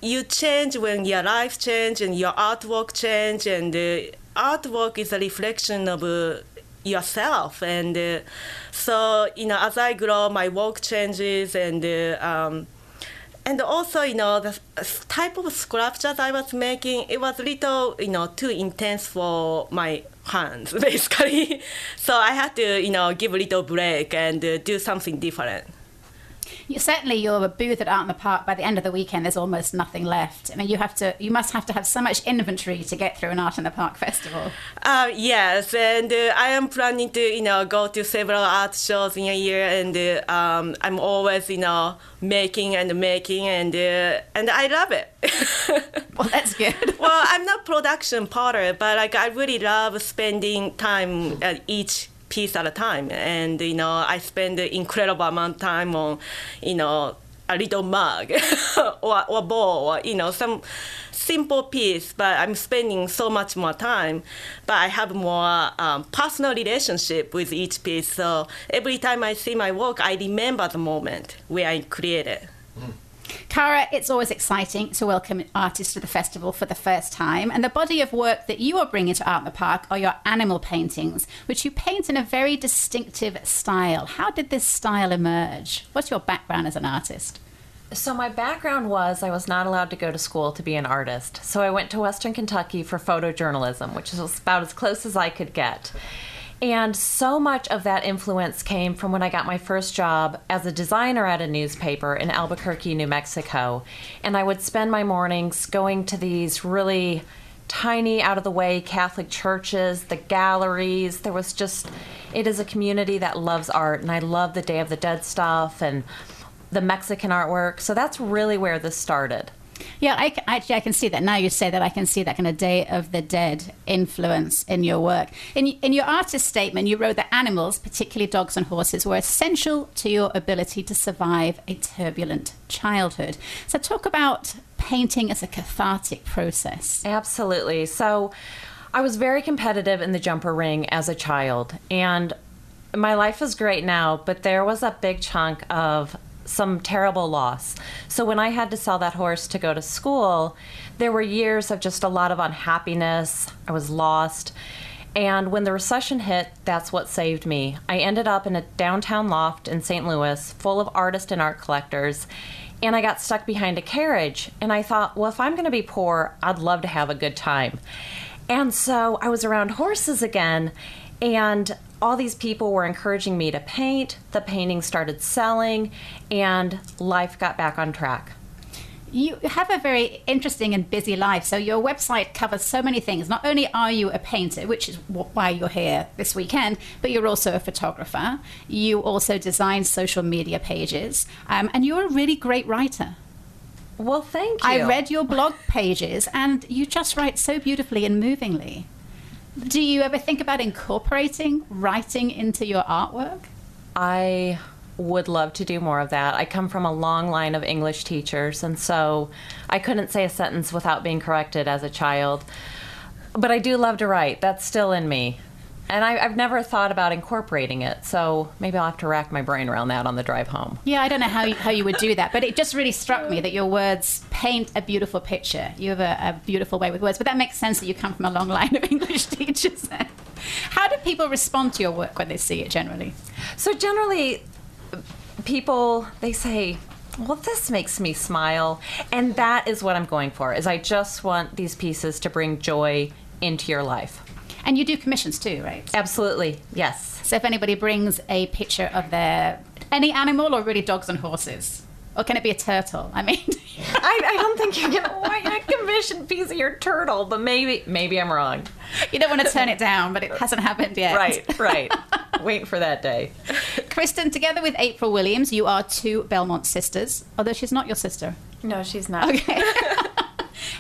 You change when your life change and your artwork change, and uh, artwork is a reflection of uh, yourself. And uh, so, you know, as I grow, my work changes, and uh, um, and also, you know, the type of sculptures I was making, it was a little, you know, too intense for my hands, basically. so I had to, you know, give a little break and uh, do something different. You, certainly, your booth at Art in the Park. By the end of the weekend, there's almost nothing left. I mean, you have to, you must have to have so much inventory to get through an Art in the Park festival. Uh, yes, and uh, I am planning to, you know, go to several art shows in a year, and uh, um, I'm always, you know, making and making, and uh, and I love it. Well, that's good. well, I'm not production potter, but like I really love spending time at each piece at a time, and you know I spend an incredible amount of time on, you know, a little mug or or bowl or you know some simple piece, but I'm spending so much more time. But I have more um, personal relationship with each piece, so every time I see my work, I remember the moment where I created. Cara, it's always exciting to welcome artists to the festival for the first time. And the body of work that you are bringing to Art in the Park are your animal paintings, which you paint in a very distinctive style. How did this style emerge? What's your background as an artist? So, my background was I was not allowed to go to school to be an artist. So, I went to Western Kentucky for photojournalism, which is about as close as I could get. And so much of that influence came from when I got my first job as a designer at a newspaper in Albuquerque, New Mexico. And I would spend my mornings going to these really tiny, out of the way Catholic churches, the galleries. There was just, it is a community that loves art. And I love the Day of the Dead stuff and the Mexican artwork. So that's really where this started. Yeah, I, actually, I can see that. Now you say that, I can see that kind of Day of the Dead influence in your work. In, in your artist statement, you wrote that animals, particularly dogs and horses, were essential to your ability to survive a turbulent childhood. So, talk about painting as a cathartic process. Absolutely. So I was very competitive in the jumper ring as a child, and my life is great now, but there was a big chunk of some terrible loss. So when I had to sell that horse to go to school, there were years of just a lot of unhappiness. I was lost. And when the recession hit, that's what saved me. I ended up in a downtown loft in St. Louis full of artists and art collectors. And I got stuck behind a carriage. And I thought, well, if I'm going to be poor, I'd love to have a good time. And so I was around horses again. And all these people were encouraging me to paint. The painting started selling, and life got back on track. You have a very interesting and busy life. So, your website covers so many things. Not only are you a painter, which is why you're here this weekend, but you're also a photographer. You also design social media pages, um, and you're a really great writer. Well, thank you. I read your blog pages, and you just write so beautifully and movingly. Do you ever think about incorporating writing into your artwork? I would love to do more of that. I come from a long line of English teachers, and so I couldn't say a sentence without being corrected as a child. But I do love to write. That's still in me. And I, I've never thought about incorporating it, so maybe I'll have to rack my brain around that on the drive home. Yeah, I don't know how you, how you would do that, but it just really struck me that your words paint a beautiful picture. You have a, a beautiful way with words, but that makes sense that you come from a long line of English teachers. how do people respond to your work when they see it generally? So generally, people they say, "Well, this makes me smile," and that is what I'm going for. Is I just want these pieces to bring joy into your life. And you do commissions too, right? Absolutely, yes. So if anybody brings a picture of their any animal or really dogs and horses, or can it be a turtle? I mean, I, I don't think you can why a commission piece of your turtle, but maybe maybe I'm wrong. you don't want to turn it down, but it hasn't happened yet. Right, right. Wait for that day. Christin, together with April Williams, you are two Belmont sisters, although she's not your sister. No, she's not. Okay.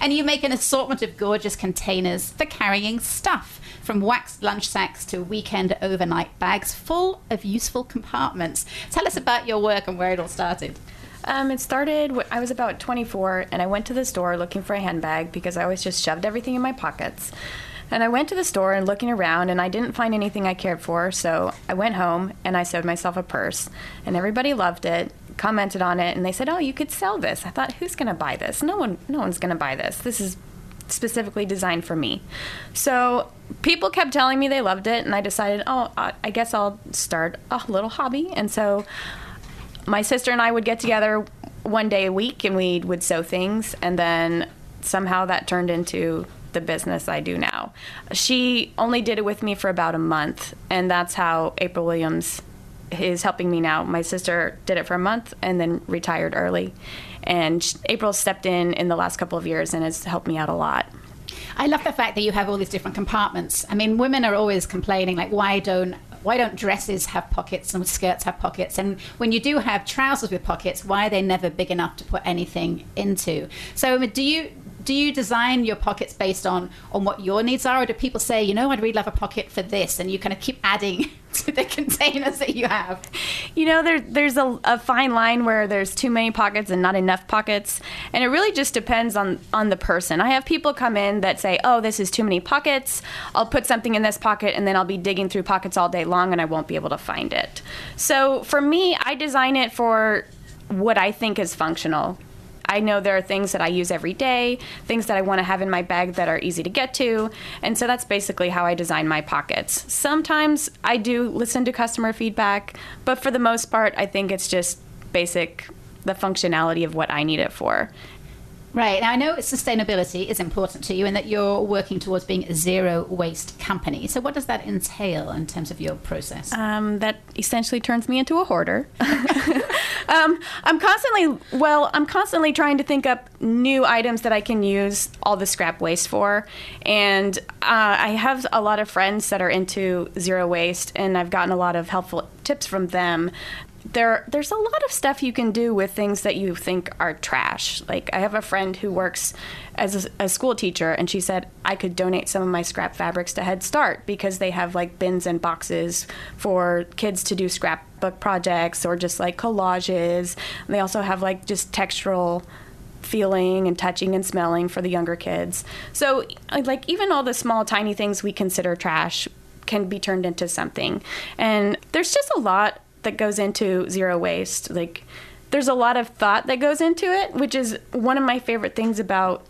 and you make an assortment of gorgeous containers for carrying stuff, from waxed lunch sacks to weekend overnight bags full of useful compartments. Tell us about your work and where it all started. Um, it started. wh- I was about 24, and I went to the store looking for a handbag because I always just shoved everything in my pockets. And I went to the store and looking around, and I didn't find anything I cared for. So I went home and I sewed myself a purse, and everybody loved it, commented on it, and they said, "Oh, you could sell this." I thought, "Who's going to buy this? No one. No one's going to buy this. This is specifically designed for me." So people kept telling me they loved it, and I decided, "Oh, I guess I'll start a little hobby." And so my sister and I would get together one day a week and we would sew things and then somehow that turned into the business I do now. She only did it with me for about a month and that's how April Williams is helping me now. My sister did it for a month and then retired early. And April stepped in in the last couple of years and has helped me out a lot. I love the fact that you have all these different compartments. I mean, women are always complaining, like, why don't why don't dresses have pockets and skirts have pockets? And when you do have trousers with pockets, why are they never big enough to put anything into? So, do you do you design your pockets based on on what your needs are, or do people say, you know, I'd really love a pocket for this, and you kind of keep adding to the containers that you have? You know, there, there's a, a fine line where there's too many pockets and not enough pockets, and it really just depends on on the person. I have people come in that say, "Oh, this is too many pockets. I'll put something in this pocket, and then I'll be digging through pockets all day long, and I won't be able to find it." So for me, I design it for what I think is functional. I know there are things that I use every day, things that I want to have in my bag that are easy to get to, and so that's basically how I design my pockets. Sometimes I do listen to customer feedback, but for the most part, I think it's just basic the functionality of what I need it for. Right. Now, I know sustainability is important to you and that you're working towards being a zero waste company. So, what does that entail in terms of your process? Um, that essentially turns me into a hoarder. um, I'm constantly, well, I'm constantly trying to think up new items that I can use all the scrap waste for. And uh, I have a lot of friends that are into zero waste, and I've gotten a lot of helpful tips from them. There there's a lot of stuff you can do with things that you think are trash. Like I have a friend who works as a, a, school teacher and she said I could donate some of my scrap fabrics to Head Start because they have like bins and boxes for kids to do scrapbook projects or just like collages. And they also have like just textural feeling and touching and smelling for the younger kids. So uh, like even all the small tiny things we consider trash can be turned into something. And there's just a lot that goes into zero waste. Like there's a lot of thought that goes into it, which is one of my favorite things about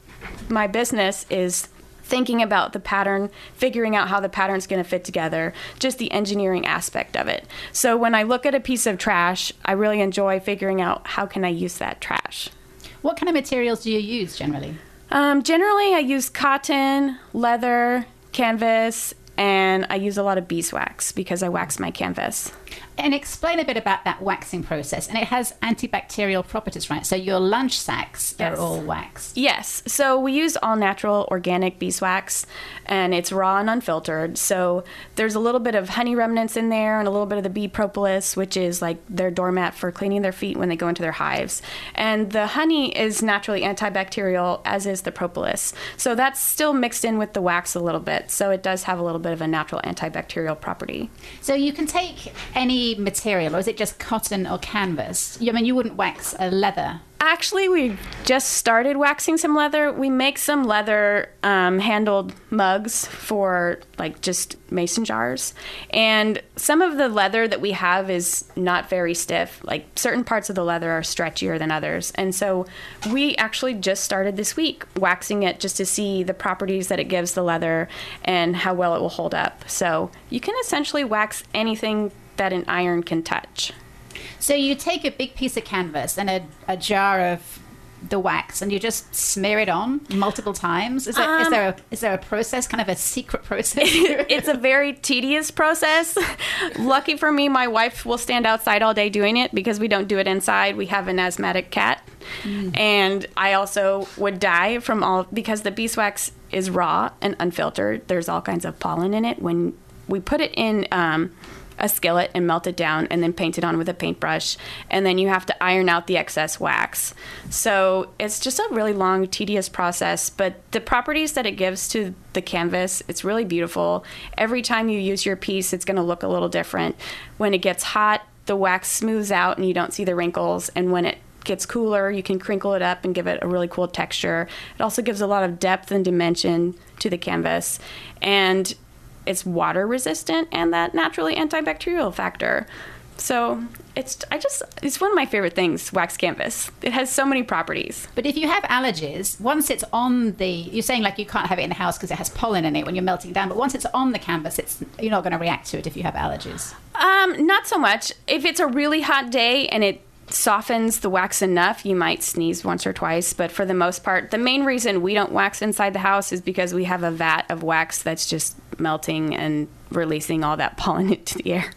my business is thinking about the pattern, figuring out how the pattern's going to fit together, just the engineering aspect of it. So when I look at a piece of trash, I really enjoy figuring out how can I use that trash. What kind of materials do you use generally? Um, generally, I use cotton, leather, canvas, and I use a lot of beeswax because I wax my canvas. And explain a bit about that waxing process. And it has antibacterial properties, right? So your lunch sacks yes. are all waxed. Yes. So we use all natural organic beeswax and it's raw and unfiltered. So there's a little bit of honey remnants in there and a little bit of the bee propolis, which is like their doormat for cleaning their feet when they go into their hives. And the honey is naturally antibacterial, as is the propolis. So that's still mixed in with the wax a little bit. So it does have a little bit of a natural antibacterial property. So you can take any material, or is it just cotton or canvas? I mean, you wouldn't wax a leather Actually, we just started waxing some leather. We make some leather um, handled mugs for like just mason jars. And some of the leather that we have is not very stiff. Like certain parts of the leather are stretchier than others. And so we actually just started this week waxing it just to see the properties that it gives the leather and how well it will hold up. So you can essentially wax anything that an iron can touch. So you take a big piece of canvas and a, a jar of the wax and you just smear it on multiple times. Is there, um, is there a is there a process kind of a secret process? It's a very tedious process. Lucky for me my wife will stand outside all day doing it because we don't do it inside. We have an asthmatic cat. Mm. and i also would die from all because the beeswax is raw and unfiltered. There's all kinds of pollen in it. When we put it in um, a skillet and melt it down and then paint it on with a paintbrush. And then you have to iron out the excess wax. So it's just a really long, tedious process. But the properties that it gives to the canvas, it's really beautiful. Every time you use your piece, it's going to look a little different. When it gets hot, the wax smooths out and you don't see the wrinkles. And when it gets cooler, you can crinkle it up and give it a really cool texture. It also gives a lot of depth and dimension to the canvas. And it's water resistant and that naturally antibacterial factor. So it's I just it's one of my favorite things, wax canvas. It has so many properties. But if you have allergies, once it's on the you're saying like you can't have it in the house because it has pollen in it when you're melting down, but once it's on the canvas, it's you're not going to react to it if you have allergies. Um, not so much. If it's a really hot day and it softens the wax enough, you might sneeze once or twice. But for the most part, the main reason we don't wax inside the house is because we have a vat of wax that's just melting and releasing all that pollen into the air.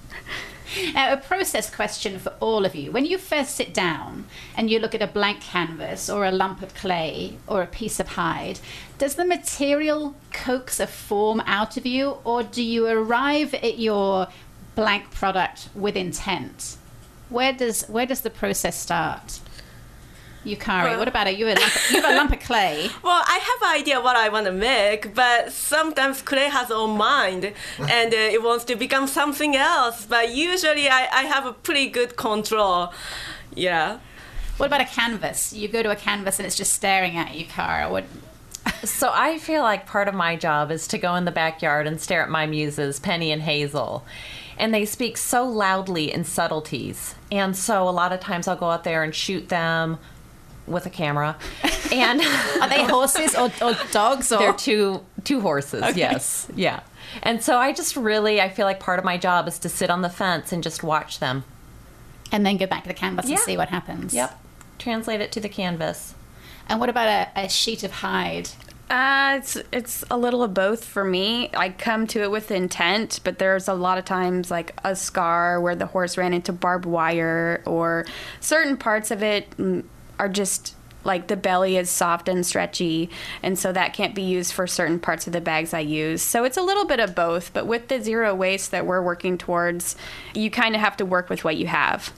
Now, a process question for all of you. When you first sit down and you look at a blank canvas or a lump of clay or a piece of hide, does the material coax a form out of you, or do you arrive at your blank product with intent? Where does where does the process start? Yukari, well, what about it? You have, a lump, you have a lump of clay. Well, I have an idea what I want to make, but sometimes clay has own mind and uh, it wants to become something else. But usually I, I have a pretty good control. Yeah. What about a canvas? You go to a canvas and it's just staring at you, Cara. What, so I feel like part of my job is to go in the backyard and stare at my muses, Penny and Hazel. And they speak so loudly in subtleties. And so a lot of times I'll go out there and shoot them with a camera. And are they horses or, or dogs? Or? They're two two horses. Okay. Yes, yeah. And so I just really I feel like part of my job is to sit on the fence and just watch them, and then go back to the canvas yeah. and see what happens. Yep. Translate it to the canvas. And what about a, a sheet of hide? Uh, it's it's a little of both for me. I come to it with intent, but there's a lot of times like a scar where the horse ran into barbed wire, or certain parts of it mm, are just like the belly is soft and stretchy and so that can't be used for certain parts of the bags I use. So it's a little bit of both, but with the zero waste that we're working towards, you kind of have to work with what you have.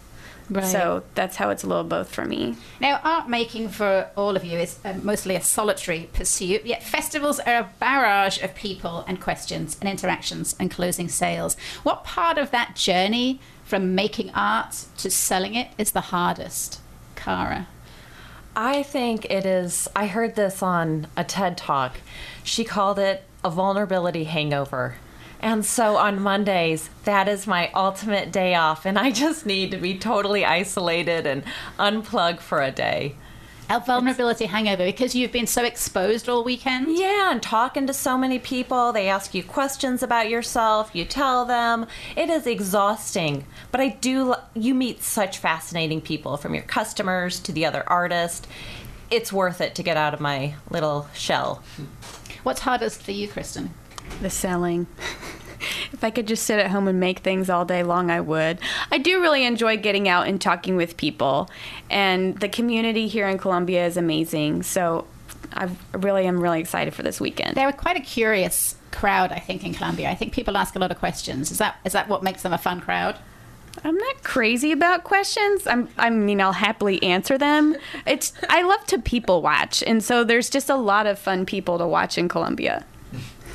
Right. So that's how it's a little both for me. Now, art making for all of you is uh, mostly a solitary pursuit, yet festivals are a barrage of people and questions and interactions and closing sales. What part of that journey from making art to selling it is the hardest? Cara. I think it is. I heard this on a TED talk. She called it a vulnerability hangover. And so on Mondays, that is my ultimate day off, and I just need to be totally isolated and unplug for a day. A vulnerability hangover because you've been so exposed all weekend? Yeah, and talking to so many people, they ask you questions about yourself, you tell them. It is exhausting, but I do you meet such fascinating people from your customers to the other artists. It's worth it to get out of my little shell. What's hardest for you, Christin? The selling. If I could just sit at home and make things all day long, I would. I do really enjoy getting out and talking with people, and the community here in Columbia is amazing. So I really am really excited for this weekend. They're quite a curious crowd, I think, in Columbia. I think people ask a lot of questions. Is that is that what makes them a fun crowd? I'm not crazy about questions. I'm, I mean, I'll happily answer them. It's I love to people watch, and so there's just a lot of fun people to watch in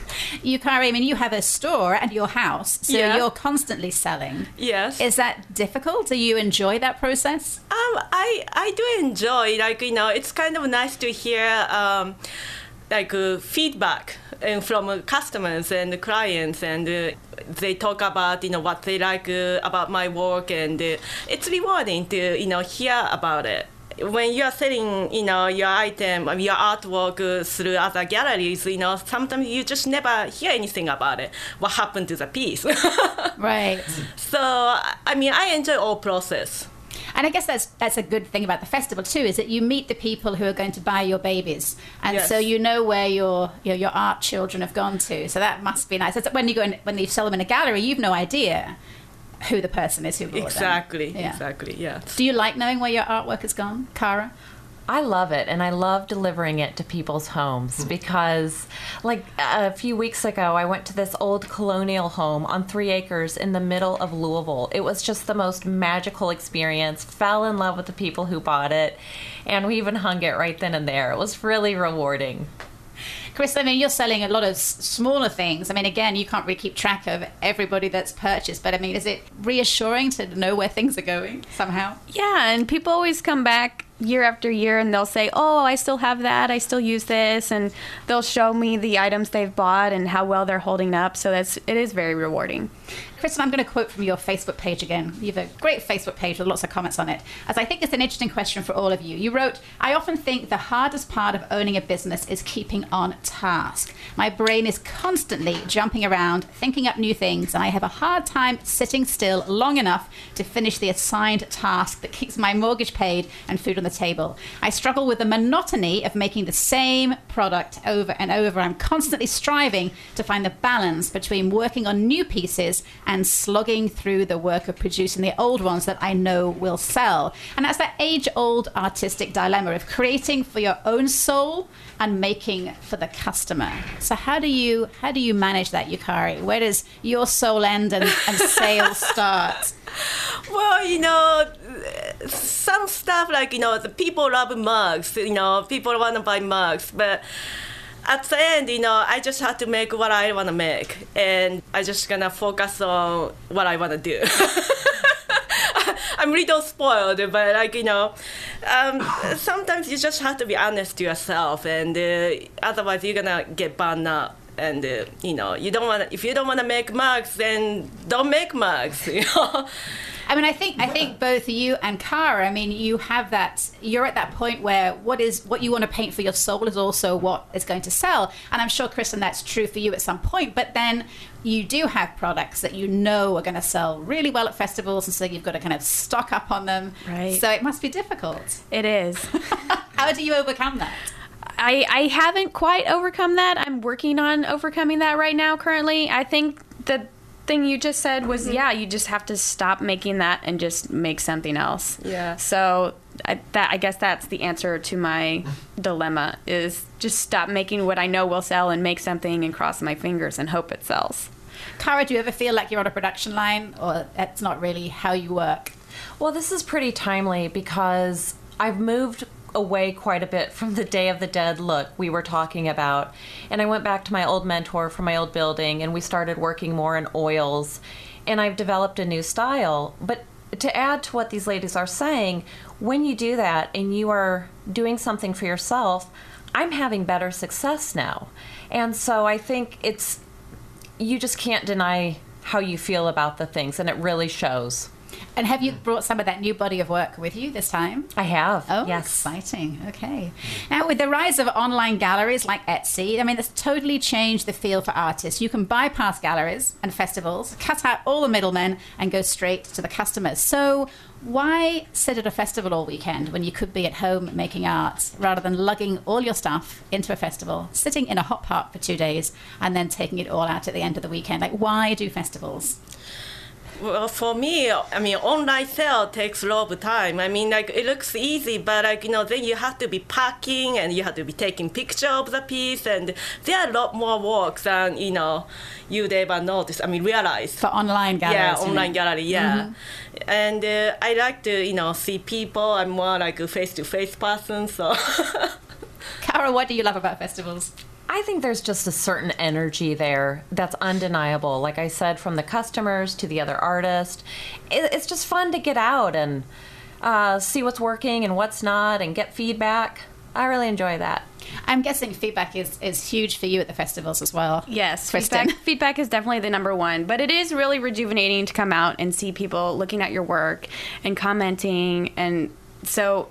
Columbia. Yukari, I mean, you have a store at your house, so Yeah. you're constantly selling. Yes. Is that difficult? Do you enjoy that process? Um, I I do enjoy like you know it's kind of nice to hear um, like uh, feedback and from uh, customers and clients and uh, they talk about you know what they like uh, about my work and uh, it's rewarding to you know hear about it. When you are selling, you know, your item, your artwork uh, through other galleries, you know, sometimes you just never hear anything about it. What happened to the piece? Right. so, I mean, I enjoy all process. And I guess that's that's a good thing about the festival too, is that you meet the people who are going to buy your babies, and Yes. so you know where your your, your art children have gone to. So that must be nice. It's when you go in, when you sell them in a gallery, you've no idea who the person is who bought them. Exactly, Yeah. exactly, yeah. Do you like knowing where your artwork has gone, Cara? I love it, and I love delivering it to people's homes hmm. because, like a few weeks ago, I went to this old colonial home on three acres in the middle of Louisville. It was just the most magical experience. Fell in love with the people who bought it, and we even hung it right then and there. It was really rewarding. Chris, I mean, you're selling a lot of smaller things. I mean, again, you can't really keep track of everybody that's purchased, but I mean, is it reassuring to know where things are going somehow? Yeah, and people always come back year after year and they'll say, "Oh, I still have that. I still use this." And they'll show me the items they've bought and how well they're holding up. So that's it is very rewarding. Christin, I'm going to quote from your Facebook page again. You have a great Facebook page with lots of comments on it, as I think it's an interesting question for all of you. You wrote, I often think the hardest part of owning a business is keeping on task. My brain is constantly jumping around, thinking up new things, and I have a hard time sitting still long enough to finish the assigned task that keeps my mortgage paid and food on the table. I struggle with the monotony of making the same product over and over. I'm constantly striving to find the balance between working on new pieces and slogging through the work of producing the old ones that I know will sell. And that's that age old artistic dilemma of creating for your own soul and making for the customer. So how do you how do you manage that, Yukari? Where does your soul end and, and sales start? Well, you know, some stuff like you know the people love mugs. You know, people want to buy mugs, but at the end, you know, I just have to make what I want to make, and I just gonna focus on what I want to do. I'm a little spoiled, but like you know, um, sometimes you just have to be honest to yourself, and uh, otherwise you're gonna get burned out. And uh, you know, you don't want. If you don't want to make mugs, then don't make mugs. You know. I mean, I think I think both you and Cara. I mean, you have that. You're at that point where what is what you want to paint for your soul is also what is going to sell. And I'm sure, Christin, that's true for you at some point. But then you do have products that you know are going to sell really well at festivals, and so you've got to kind of stock up on them. Right. So it must be difficult. It is. How do you overcome that? I, I haven't quite overcome that. I'm working on overcoming that right now currently. I think the thing you just said was mm-hmm. yeah, you just have to stop making that and just make something else. Yeah. So I, that I guess that's the answer to my dilemma is just stop making what I know will sell and make something and cross my fingers and hope it sells. Cara, do you ever feel like you're on a production line, or that's not really how you work? Well, this is pretty timely because I've moved away quite a bit from the Day of the Dead look we were talking about. And I went back to my old mentor from my old building and we started working more in oils. And I've developed a new style. But to add to what these ladies are saying, when you do that and you are doing something for yourself, I'm having better success now. And so I think it's, you just can't deny how you feel about the things, and it really shows. And have you brought some of that new body of work with you this time? I have. Oh, yes. exciting. Okay. Now, with the rise of online galleries like Etsy, I mean, it's totally changed the feel for artists. You can bypass galleries and festivals, cut out all the middlemen, and go straight to the customers. So, why sit at a festival all weekend when you could be at home making art rather than lugging all your stuff into a festival, sitting in a hot park for two days, and then taking it all out at the end of the weekend? Like, why do festivals? Well, for me, I mean, online sale takes a lot of time. I mean, like it looks easy, but like you know, then you have to be packing and you have to be taking picture of the piece, and there are a lot more work than you know you'd ever notice. I mean, realize. For online gallery. Yeah, online gallery. Yeah, and uh, I like to you know see people. I'm more like a face-to-face person, so. Cara, what do you love about festivals? I think there's just a certain energy there that's undeniable. Like I said, from the customers to the other artist, it, it's just fun to get out and uh, see what's working and what's not and get feedback. I really enjoy that. I'm guessing feedback is, is huge for you at the festivals as well. Yes, Christin. feedback, feedback is definitely the number one, but it is really rejuvenating to come out and see people looking at your work and commenting. And so,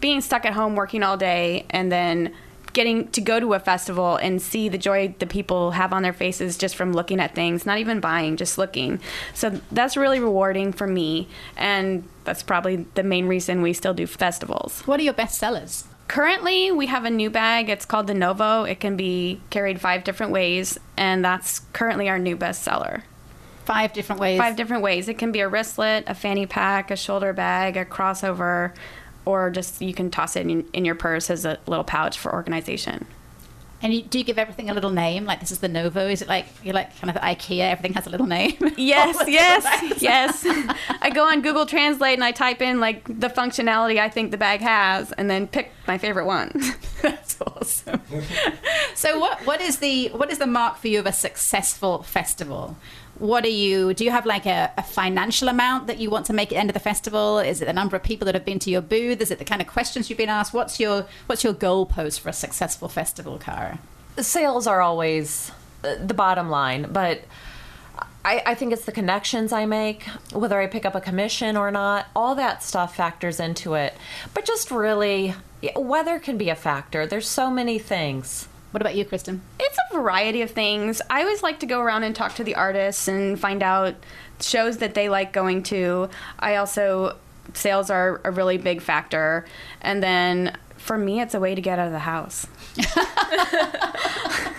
being stuck at home working all day and then getting to go to a festival and see the joy the people have on their faces just from looking at things, not even buying, just looking. So, that's really rewarding for me. And that's probably the main reason we still do festivals. What are your best sellers? Currently, we have a new bag. It's called the Novo. It can be carried five different ways, and that's currently our new bestseller. Five different ways. Five different ways. It can be a wristlet, a fanny pack, a shoulder bag, a crossover, or just you can toss it in, in your purse as a little pouch for organization. And you, do you give everything a little name? Like this is the Novo? Is it like you're like kind of IKEA? Everything has a little name. Yes, yes, yes. I go on Google Translate and I type in like the functionality I think the bag has, and then pick my favorite one. That's awesome. so what what is the what is the mark for you of a successful festival? What are you? Do you have like a, a financial amount that you want to make at the end of the festival? Is it the number of people that have been to your booth? Is it the kind of questions you've been asked? What's your what's your goalpost for a successful festival, Cara? Sales are always uh, the bottom line, but I, I think it's the connections I make, whether I pick up a commission or not, all that stuff factors into it. But just really, weather can be a factor. There's so many things. What about you, Christin? It's a variety of things. I always like to go around and talk to the artists and find out shows that they like going to. I also, sales are a really big factor. And then for me, it's a way to get out of the house.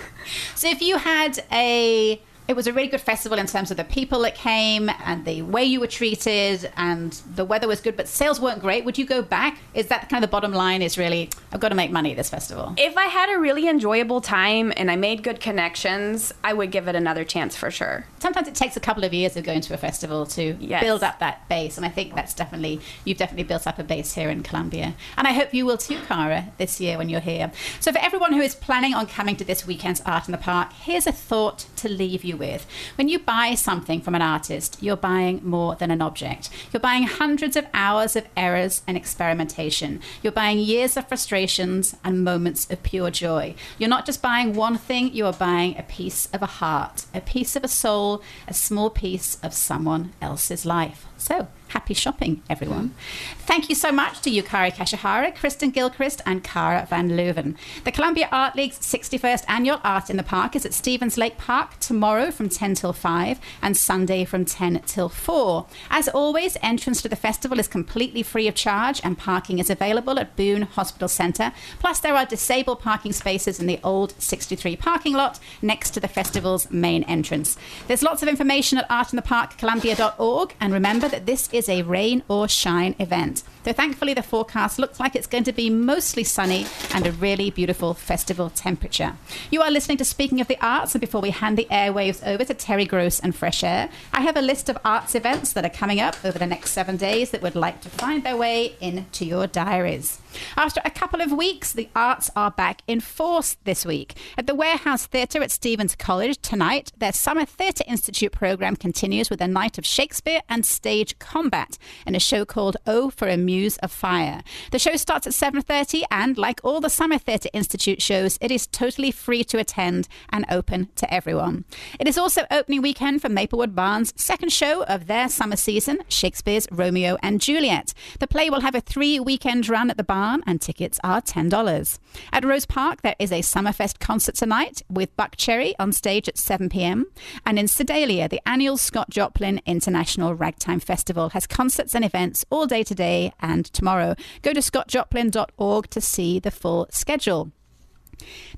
So if you had a it was a really good festival in terms of the people that came and the way you were treated and the weather was good but sales weren't great. Would you go back? Is that kind of the bottom line is really i've got to make money at this festival. If I had a really enjoyable time and I made good connections, I would give it another chance for sure. sometimes it takes a couple of years of going to a festival to Yes. build up that base and i think that's definitely you've definitely built up a base here in columbia and i hope you will too cara this year when you're here. So for everyone who is planning on coming to this weekend's art in the park here's a thought to leave you with. When you buy something from an artist you're buying more than an object. You're buying hundreds of hours of errors and experimentation. You're buying years of frustrations and moments of pure joy. You're not just buying one thing you are buying a piece of a heart a piece of a soul a small piece of someone else's life. So happy shopping, everyone. Thank you so much to Yukari Kashihara, Christin Gilchrist, and Cara Van Leuven. The Columbia Art League's 61st annual Art in the Park is at Stephens Lake Park tomorrow from 10 till 5 and Sunday from 10 till 4. As always, entrance to the festival is completely free of charge and parking is available at Boone Hospital Center. Plus, there are disabled parking spaces in the old 63 parking lot next to the festival's main entrance. There's lots of information at artintheparkcolumbia.org and remember that this is is a rain or shine event. Though thankfully the forecast looks like it's going to be mostly sunny and a really beautiful festival temperature. You are listening to Speaking of the Arts, and before we hand the airwaves over to Terry Gross and Fresh Air, I have a list of arts events that are coming up over the next seven days that would like to find their way into your diaries. After a couple of weeks, the arts are back in force this week. At the Warehouse Theatre at Stephens College tonight, their Summer Theatre Institute program continues with a night of Shakespeare and stage combat in a show called Oh for a Muse of Fire. The show starts at 7:30 and like all the Summer Theatre Institute shows, it is totally free to attend and open to everyone. It is also opening weekend for Maplewood Barn's second show of their summer season, Shakespeare's Romeo and Juliet. The play will have a 3-weekend run at the Barn and tickets are $10. At Rose Park there is a Summerfest concert tonight with Buckcherry on stage at 7 p.m. and in Sedalia the annual Scott Joplin International Ragtime Festival has concerts and events all day today and tomorrow. Go to scottjoplin.org to see the full schedule.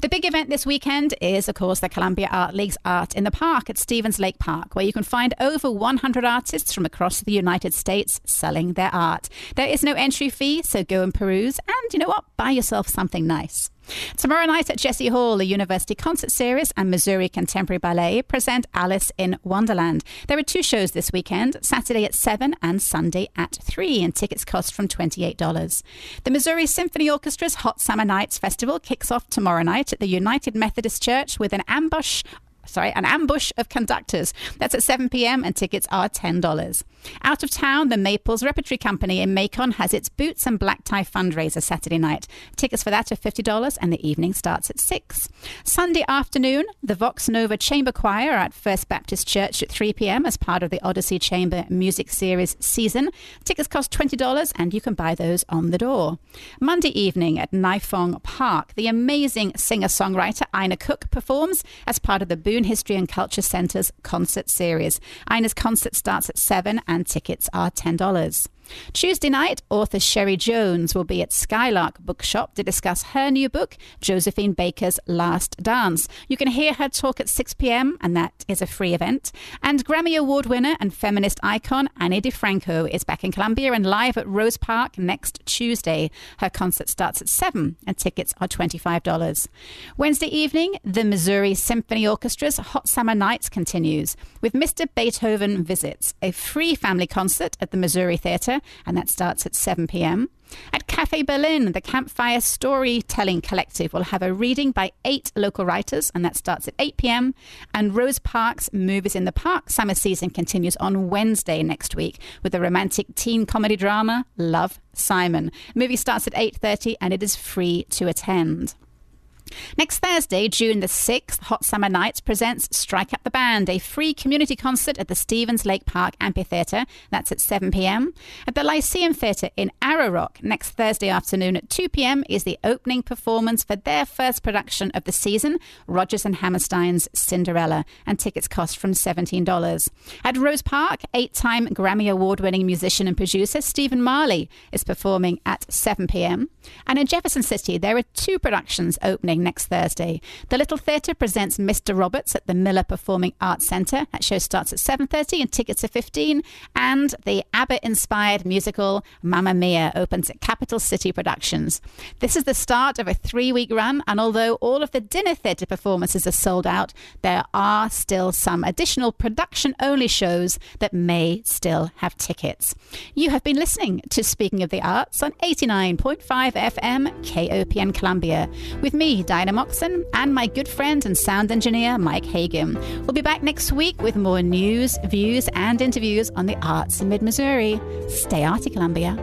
The big event this weekend is, of course, the Columbia Art League's Art in the Park at Stephens Lake Park, where you can find over 100 artists from across the United States selling their art. There is no entry fee, so go and peruse, and you know what? Buy yourself something nice. Tomorrow night at Jesse Hall, the University Concert Series and Missouri Contemporary Ballet present Alice in Wonderland. There are two shows this weekend, Saturday at 7 and Sunday at 3, and tickets cost from $28. The Missouri Symphony Orchestra's Hot Summer Nights Festival kicks off tomorrow night at the United Methodist Church with an ambush sorry, an ambush of conductors. That's at 7 p.m. and tickets are $10. Out of town, the Maples Repertory Company in Macon has its Boots and Black Tie fundraiser Saturday night. Tickets for that are $50 and the evening starts at 6. Sunday afternoon, the Vox Nova Chamber Choir at First Baptist Church at 3 p.m. as part of the Odyssey Chamber Music Series season. Tickets cost $20 and you can buy those on the door. Monday evening at Nifong Park, the amazing singer-songwriter Ina Cook performs as part of the Boone History and Culture Center's concert series. Ina's concert starts at 7 and tickets are $10. Tuesday night, author Sherry Jones will be at Skylark Bookshop to discuss her new book, Josephine Baker's Last Dance. You can hear her talk at 6 p.m., and that is a free event. And Grammy Award winner and feminist icon Ani DiFranco is back in Columbia and live at Rose Park next Tuesday. Her concert starts at 7, and tickets are $25. Wednesday evening, the Missouri Symphony Orchestra's Hot Summer Nights continues with Mr. Beethoven Visits, a free family concert at the Missouri Theater and that starts at 7 p.m. At Cafe Berlin, the Campfire Storytelling Collective will have a reading by eight local writers, and that starts at 8 p.m. And Rose Park's Movies in the Park summer season continues on Wednesday next week with the romantic teen comedy drama Love Simon. movie starts at 8:30 and it is free to attend. Next Thursday, June the 6th, Hot Summer Nights presents Strike Up the Band, a free community concert at the Stephens Lake Park Amphitheatre. That's at 7 p.m. At the Lyceum Theatre in Arrow Rock, next Thursday afternoon at 2 p.m. is the opening performance for their first production of the season, Rodgers and Hammerstein's Cinderella, and tickets cost from $17. At Rose Park, eight time Grammy Award winning musician and producer Stephen Marley is performing at 7 p.m. And in Jefferson City, there are two productions opening next Thursday. The Little Theatre presents Mr. Roberts at the Miller Performing Arts Centre. That show starts at 7.30 and tickets are 15 And the ABBA-inspired musical Mamma Mia opens at Capital City Productions. This is the start of a three-week run, and although all of the dinner theatre performances are sold out, there are still some additional production-only shows that may still have tickets. You have been listening to Speaking of the Arts on 89.5 FM KOPN Columbia with me, Diana Moxon, and my good friend and sound engineer, Mike Hagan. We'll be back next week with more news, views, and interviews on the arts in mid Missouri. Stay arty, Columbia.